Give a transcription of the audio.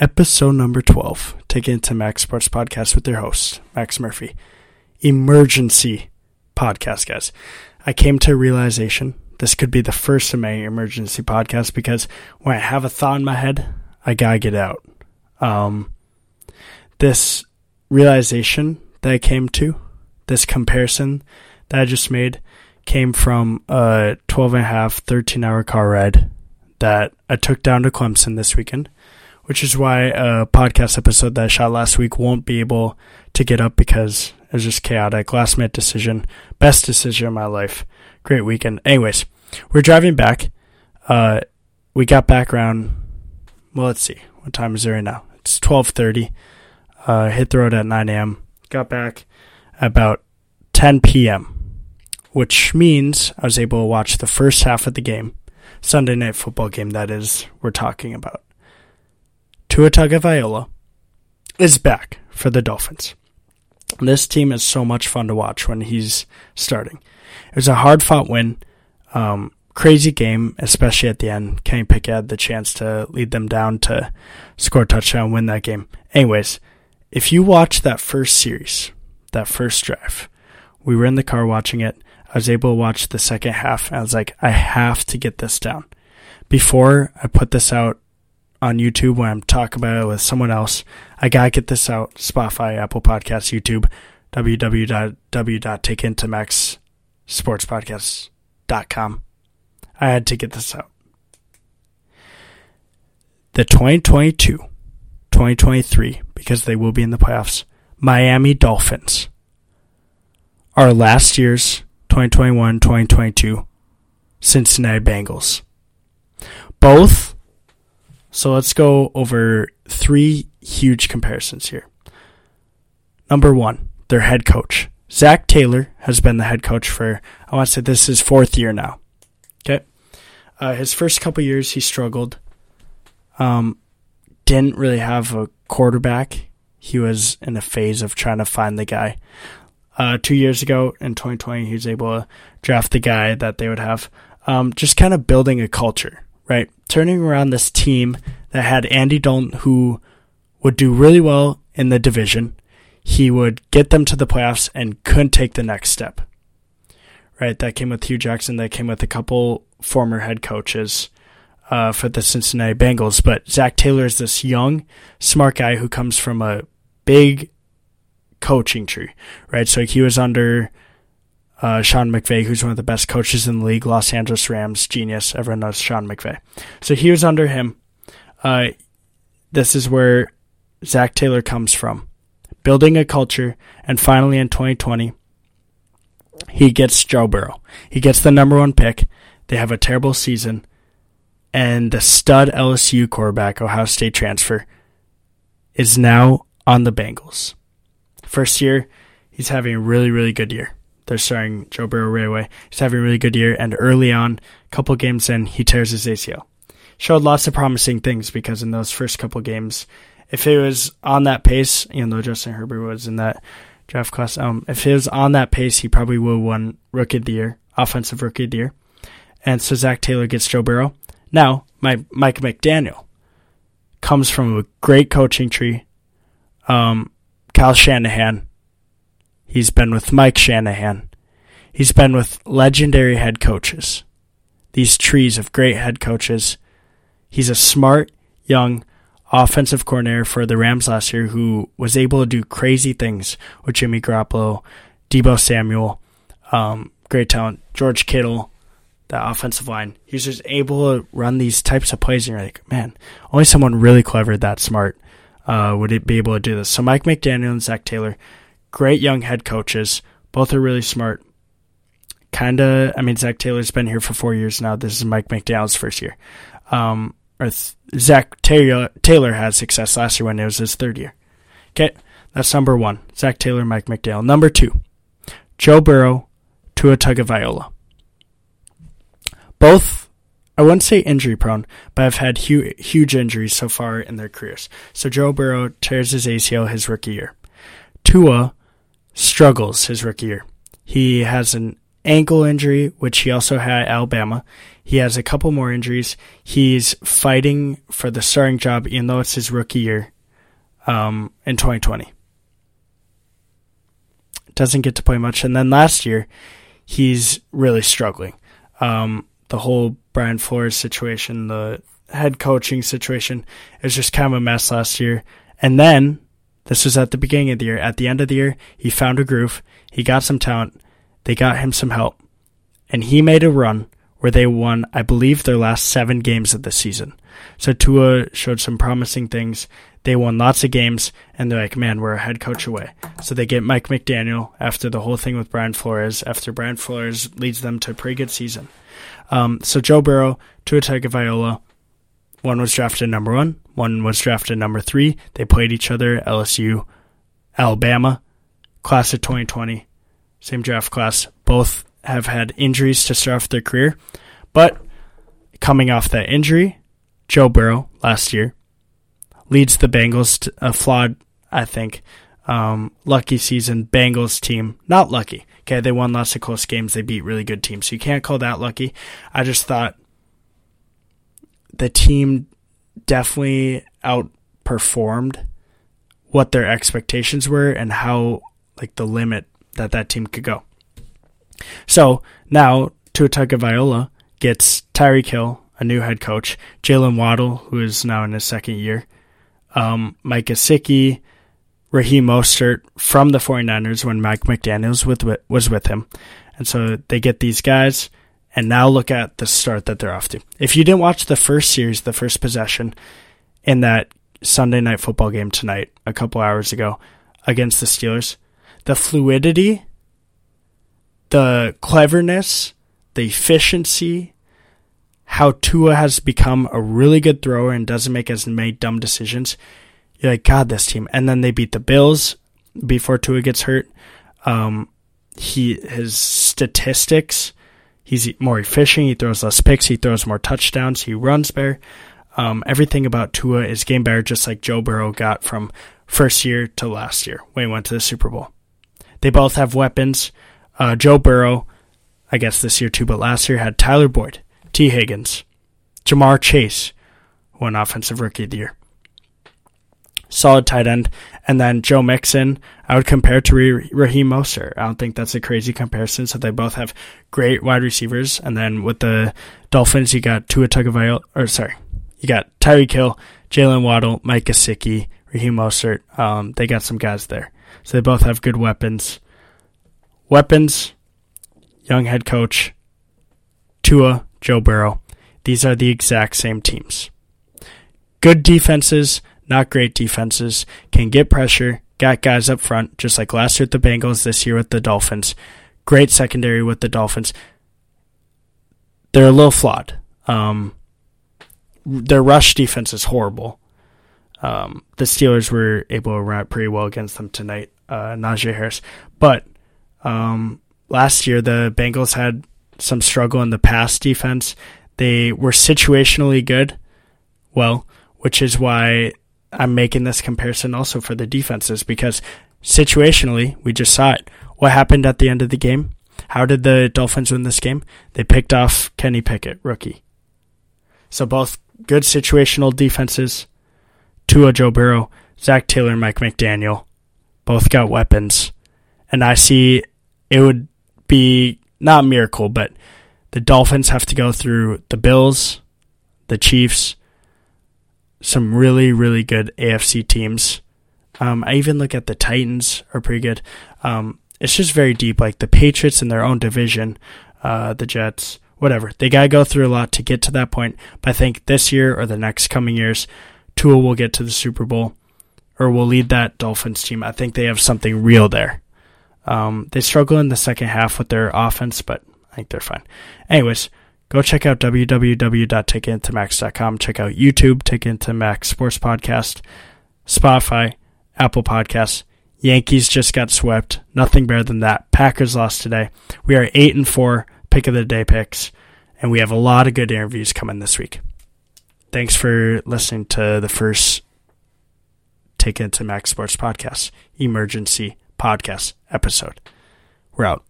episode number 12, Take Into Max Sports Podcast with their host, Max Murphy. Emergency podcast, guys. I came to a realization this could be the first of my emergency podcasts because when I have a thought in my head, I gotta get out. Um, this realization that I came to, this comparison that I just made, came from a 12 and a half, 13 hour car ride that I took down to Clemson this weekend, which is why a podcast episode that I shot last week won't be able to get up because it was just chaotic. Last minute decision, best decision of my life. Great weekend. Anyways, we're driving back. Uh, we got back around. Well, let's see. What time is it right now? It's twelve thirty. Uh, hit the road at nine a.m. Got back about ten p.m., which means I was able to watch the first half of the game Sunday night football game that is we're talking about. Tua Tagovailoa is back for the Dolphins. This team is so much fun to watch when he's starting. It was a hard fought win, um, crazy game, especially at the end. Kenny Pickett had the chance to lead them down to score a touchdown, win that game. Anyways, if you watch that first series, that first drive, we were in the car watching it. I was able to watch the second half and I was like, I have to get this down. Before I put this out on YouTube when I'm talking about it with someone else, I gotta get this out. Spotify, Apple Podcasts, YouTube, www.takeintamaxsportspodcasts.com. I had to get this out. The 2022 2023, because they will be in the playoffs, Miami Dolphins are last year's 2021 2022 Cincinnati Bengals. Both. So let's go over three huge comparisons here. Number one, their head coach. Zac Taylor has been the head coach for, I want to say this is fourth year now. Okay. Uh, his first couple years, he struggled. Um, didn't really have a quarterback. He was in a phase of trying to find the guy uh, two years ago in 2020, he was able to draft the guy that they would have. Um, just kind of building a culture, right? Turning around this team that had Andy Dalton, who would do really well in the division. He would get them to the playoffs and couldn't take the next step. Right? That came with Hue Jackson. That came with a couple former head coaches uh, for the Cincinnati Bengals. But Zac Taylor is this young, smart guy who comes from a big coaching tree, right? So he was under uh, Sean McVay, who's one of the best coaches in the league, Los Angeles Rams, genius. Everyone knows Sean McVay. So he was under him. Uh, this is where Zac Taylor comes from, building a culture, and finally in 2020, he gets Joe Burrow. He gets the number one pick. They have a terrible season, and the stud LSU quarterback, Ohio State transfer, is now on the Bengals. First year, he's having a really, really good year. They're starting Joe Burrow right away. He's having a really good year, and early on, a couple games in, he tears his ACL. Showed lots of promising things because in those first couple games, if he was on that pace, even though Justin Herbert was in that draft class, um, if it was on that pace, he probably would have won Rookie of the Year, Offensive Rookie of the Year. And so Zac Taylor gets Joe Burrow. Now, my Mike McDaniel comes from a great coaching tree. Um, Kyle Shanahan. He's been with Mike Shanahan. He's been with legendary head coaches. These trees of great head coaches. He's a smart, young offensive coordinator for the Rams last year who was able to do crazy things with Jimmy Garoppolo, Deebo Samuel, um, great talent, George Kittle, the offensive line. He's just able to run these types of plays, and you're like, man, only someone really clever, that smart, uh, would be able to do this? So Mike McDaniel and Zac Taylor, great young head coaches. Both are really smart. Kind of, I mean, Zac Taylor's been here for four years now. This is Mike McDaniel's first year. Um, or th- Zac Taylor, Taylor had success last year when it was his third year. Okay, that's number one. Zac Taylor, Mike McDaniel. Number two, Joe Burrow, Tua Tagovailoa. Both I wouldn't say injury prone, but have had hu- huge injuries so far in their careers. So Joe Burrow tears his ACL his rookie year. Tua struggles his rookie year. He has an ankle injury, which he also had at Alabama. He has a couple more injuries. He's fighting for the starting job, even though it's his rookie year um, in 2020. Doesn't get to play much. And then last year, he's really struggling. Um, the whole Brian Flores situation, the head coaching situation, is just kind of a mess last year. And then, this was at the beginning of the year. At the end of the year, he found a groove. He got some talent. They got him some help. And he made a run where they won, I believe, their last seven games of the season. So Tua showed some promising things. They won lots of games, and they're like, man, we're a head coach away. So they get Mike McDaniel after the whole thing with Brian Flores, after Brian Flores leads them to a pretty good season. Um, so Joe Burrow, Tua Tagovailoa, one was drafted number one, one was drafted number three. They played each other, LSU, Alabama, class of 2020, same draft class. Both have had injuries to start off their career, but coming off that injury, Joe Burrow last year leads the Bengals to a flawed, I think, um, lucky season Bengals team. Not lucky. Okay, they won lots of close games. They beat really good teams. So you can't call that lucky. I just thought the team definitely outperformed what their expectations were and how like the limit that that team could go. So now Tua Tagovailoa gets Tyreek Hill, a new head coach, Jalen Waddle, who is now in his second year, um, Mike Gesicki, Raheem Mostert from the 49ers when Mike McDaniels with, was with him. And so they get these guys, and now look at the start that they're off to. If you didn't watch the first series, the first possession in that Sunday night football game tonight, a couple hours ago, against the Steelers, the fluidity, the cleverness, the efficiency, how Tua has become a really good thrower and doesn't make as many dumb decisions. You're like, God, this team. And then they beat the Bills before Tua gets hurt. Um, he his statistics, he's more efficient. He throws less picks. He throws more touchdowns. He runs better. Um, everything about Tua is game better, just like Joe Burrow got from first year to last year when he went to the Super Bowl. They both have weapons. Uh, Joe Burrow, I guess this year too, but last year had Tyler Boyd. Tee Higgins, Ja'Marr Chase, won offensive rookie of the year. Solid tight end. And then Joe Mixon, I would compare to Raheem Mostert. I don't think that's a crazy comparison. So they both have great wide receivers. And then with the Dolphins, you got Tua Tagovailoa, or sorry, you got Tyreek Hill, Jalen Waddle, Mike Gesicki, Raheem Mostert. Um, they got some guys there. So they both have good weapons. Weapons, young head coach, Tua, Joe Burrow. These are the exact same teams. Good defenses, not great defenses, can get pressure, got guys up front, just like last year with the Bengals, this year with the Dolphins. Great secondary with the Dolphins. They're a little flawed. Um, their rush defense is horrible. Um, the Steelers were able to run pretty well against them tonight, uh, Najee Harris. But um, last year, the Bengals had some struggle in the pass defense. They were situationally good, well, which is why I'm making this comparison also for the defenses because situationally, we just saw it. What happened at the end of the game? How did the Dolphins win this game? They picked off Kenny Pickett, rookie. So both good situational defenses. Tua Joe Burrow, Zac Taylor, Mike McDaniel, both got weapons. And I see it would be not miracle, but the Dolphins have to go through the Bills, the Chiefs, some really, really good AFC teams. Um, I even look at the Titans are pretty good. Um, it's just very deep. Like the Patriots in their own division, uh, the Jets, whatever. They got to go through a lot to get to that point. But I think this year or the next coming years, Tua will get to the Super Bowl or will lead that Dolphins team. I think they have something real there. Um, they struggle in the second half with their offense, but I think they're fine. Anyways, go check out www.takeintomax.com. Check out YouTube, Take Into Max Sports Podcast, Spotify, Apple Podcasts. Yankees just got swept. Nothing better than that. Packers lost today. We are eight and four pick of the day picks, and we have a lot of good interviews coming this week. Thanks for listening to the first Take Into Max Sports Podcast emergency podcast episode. We're out.